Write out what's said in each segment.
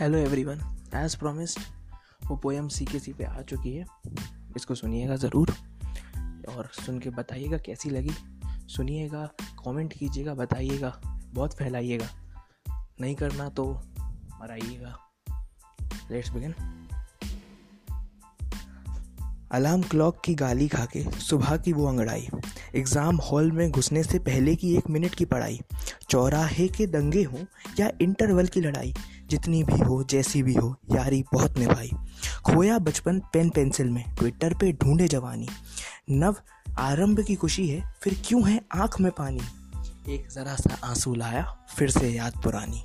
Hello everyone as promised वो poem सी के सी पे आ चुकी है। इसको सुनिएगा ज़रूर और सुन के बताइएगा कैसी लगी। सुनिएगा कमेंट कीजिएगा, बताइएगा, बहुत फैलाइएगा। नहीं करना तो मराइएगा। लेट्स बिगिन अलार्म क्लॉक की गाली खा के सुबह की वो अंगड़ाई। एग्ज़ाम हॉल में घुसने से पहले की एक मिनट की पढ़ाई। चौराहे के दंगे हों या इंटरवल की लड़ाई। जितनी भी हो, जैसी भी हो, यारी बहुत निभाई। खोया बचपन पेन पेंसिल में, ट्विटर पे ढूंढे जवानी। नव आरंभ की खुशी है, फिर क्यों है आँख में पानी? एक ज़रा सा आँसू लाया, फिर से याद पुरानी।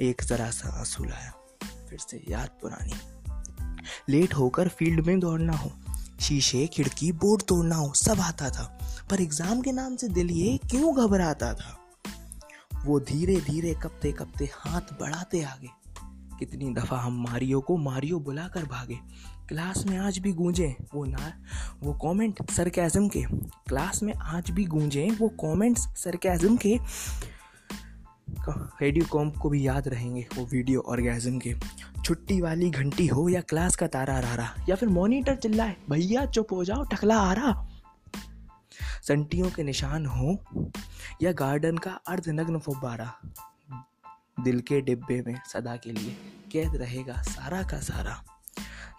एक ज़रा सा आँसू लाया, फिर से याद पुरानी। लेट होकर फ़ील्ड में दौड़ना हो, शीशे, खिड़की, बोर्ड तोड़ना हो, सब आता था। पर एग्ज़ाम के नाम से दिल ये क्यों घबराता था? वो धीरे धीरे कपते कपते हाथ बढ़ाते आगे। कितनी दफ़ा हम मारियो को मारियो बुलाकर भागे। क्लास में आज भी गूंजे, वो ना, वो कमेंट सरकैज़म के। क्लास में आज भी गूंजे, वो कमेंट्स सरकैज़म के। रेडियो कॉम को भी याद रहेंगे, वो वीडियो ऑर्गेजम के। छुट्टी वाली घंटी हो या क्लास का तारा आ रहा या फिर मॉनिटर चिल्लाए, भैया चुप हो जाओ, टकला आ रहा। संटियों के निशान हो या गार्डन का अर्धनग्न फुब्बारा, दिल के डिब्बे में सदा के लिए कैद रहेगा सारा का सारा।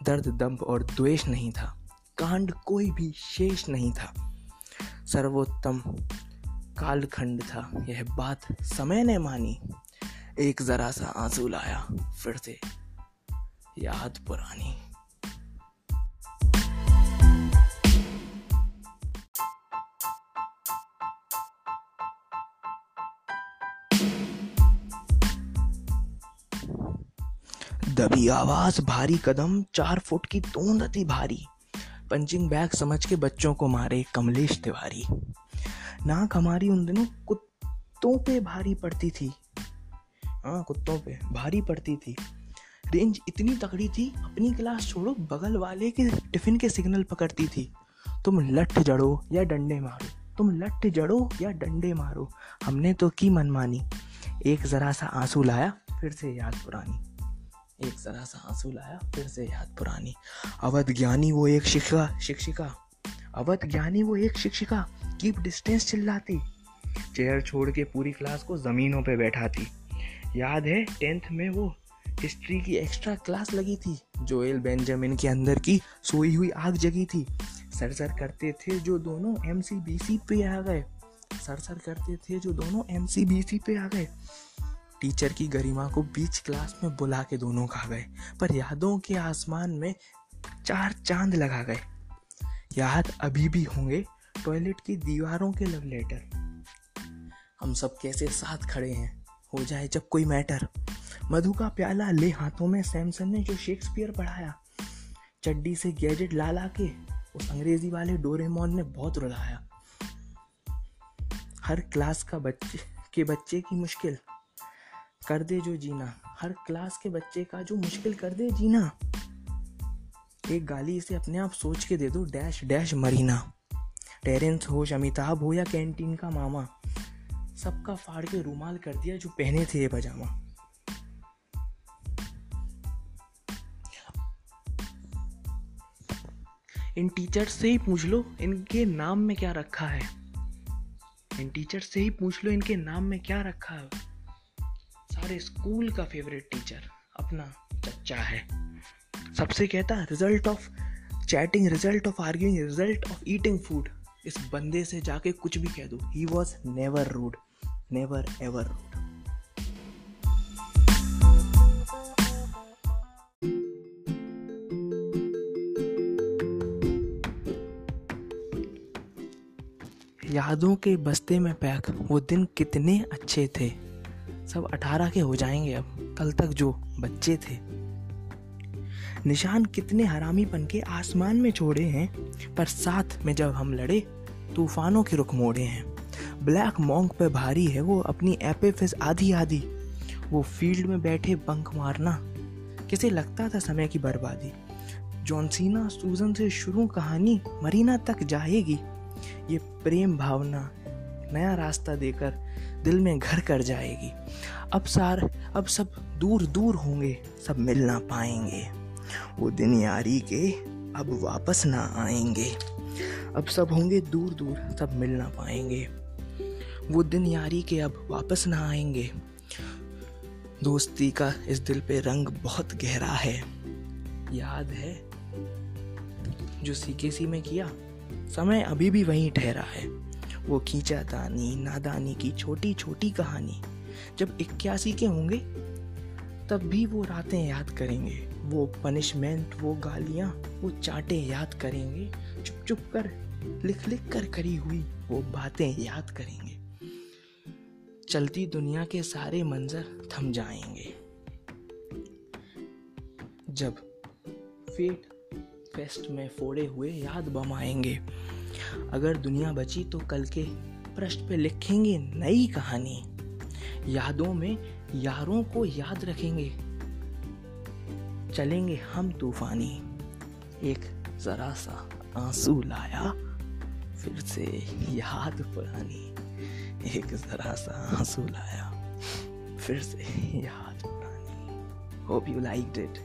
दर्द, दम्भ और द्वेष नहीं था, कांड कोई भी शेष नहीं था। सर्वोत्तम कालखंड था, यह बात समय ने मानी। एक जरा सा आँसू लाया, फिर से याद पुरानी। दबी आवाज़ भारी कदम, चार फुट की तोंद अति भारी। पंचिंग बैग समझ के बच्चों को मारे कमलेश तिवारी। नाक हमारी उन दिनों कुत्तों पे भारी पड़ती थी। हाँ कुत्तों पे भारी पड़ती थी। रेंज इतनी तगड़ी थी, अपनी क्लास छोड़ो, बगल वाले के टिफ़िन के सिग्नल पकड़ती थी। तुम लठ जड़ो या डंडे मारो, तुम लठ जड़ो या डंडे मारो, हमने तो की मनमानी। एक ज़रा सा आँसू लाया, फिर से याद पुरानी। एक ज़रा सा आँसू लाया, फिर से याद पुरानी। अवध ज्ञानी वो एक शिक्षिका शिक्षिका। अवध ज्ञानी वो एक शिक्षिका कीप डिस्टेंस चिल्लाती। चेयर छोड़ के पूरी क्लास को ज़मीनों पे बैठाती। याद है टेंथ में वो हिस्ट्री की एक्स्ट्रा क्लास लगी थी जोएल बेंजामिन के अंदर की सोई हुई आग जगी थी। सर सर करते थे जो दोनों एमसीबीसी पे आ गए। सर सर करते थे जो दोनों एमसीबीसी पे आ गए। टीचर की गरिमा को बीच क्लास में बुला के दोनों खा गए, पर यादों के आसमान में चार चाँद लगा गए। याद अभी भी होंगे, टॉयलेट की दीवारों के लव लेटर हम सब कैसे साथ खड़े हैं, हो जाए जब कोई मैटर मधु का प्याला ले हाथों में सैमसन ने जो शेक्सपियर पढ़ाया। चड्डी से गैजेट ला ला के, उस अंग्रेज़ी वाले डोरेमोन ने बहुत रुलाया। हर क्लास का बच्चे, के बच्चे की मुश्किल। कर दे जो जीना। हर क्लास के बच्चे का जो मुश्किल कर दे जीना। एक गाली इसे अपने आप सोच के दे दो डैश डैश मरीना। टेरेंस हो अमिताभ हो या कैंटीन का मामा, सबका फाड़ के रूमाल कर दिया जो पहने थे ये पजामा। इन टीचर से ही पूछ लो, इनके नाम में क्या रखा है? इन टीचर से ही पूछ लो, इनके नाम में क्या रखा है? सारे स्कूल का फेवरेट टीचर अपना चच्चा है। सबसे कहता result of chatting result of arguing result of eating food इस बंदे से जाके कुछ भी कह दो। He was never rude never ever wrote. यादों के बस्ते में पैक वो दिन कितने अच्छे थे। सब अठारह के हो जाएँगे अब। कल तक जो बच्चे थे। निशान कितने हरामीपन के आसमान में छोड़े हैं, पर साथ में जब हम लड़े, तूफानों के रुख मोड़े हैं। ब्लैक मॉन्क पे भारी है वो अपनी एपिफिस आधी आधी। वो फ़ील्ड में बैठे बंक मारना, किसे लगता था समय की बर्बादी। जॉनसीना सूजन से शुरू कहानी मरीना तक जाएगी। ये प्रेम भावना नया रास्ता देकर दिल में घर कर जाएगी। अब सार, अब सब दूर दूर होंगे, सब मिल ना पाएँगे। वो दिन यारी के अब वापस ना आएँगे। अब सब होंगे दूर दूर, सब मिल ना पाएँगे। वो दिन यारी के अब वापस ना आएँगे। दोस्ती का इस दिल पे रंग बहुत गहरा है। याद है? जो सीकेसी में किया, समय अभी भी वहीं ठहरा है। वो खींचा दानी, नादानी की छोटी छोटी कहानी। जब इक्यासी के होंगे, तब भी वो रातें याद करेंगे। वो पनिशमेंट वो गालियाँ, वो चाटे याद करेंगे। चुप चुप कर, लिख लिख कर करी हुई वो बातें याद करेंगे। चलती दुनिया के सारे मंजर थम जाएँगे। जब फेट फेस्ट में फोड़े हुए याद बम आएँगे। अगर दुनिया बची तो कल के पृष्ठ पे लिखेंगे नई कहानी। यादों में यारों को याद रखेंगे। चलेंगे हम तूफानी। एक जरा सा आँसू लाया, फिर से याद पुरानी। एक जरा सा आँसू लाया, फिर से याद पुरानी। Hope you like it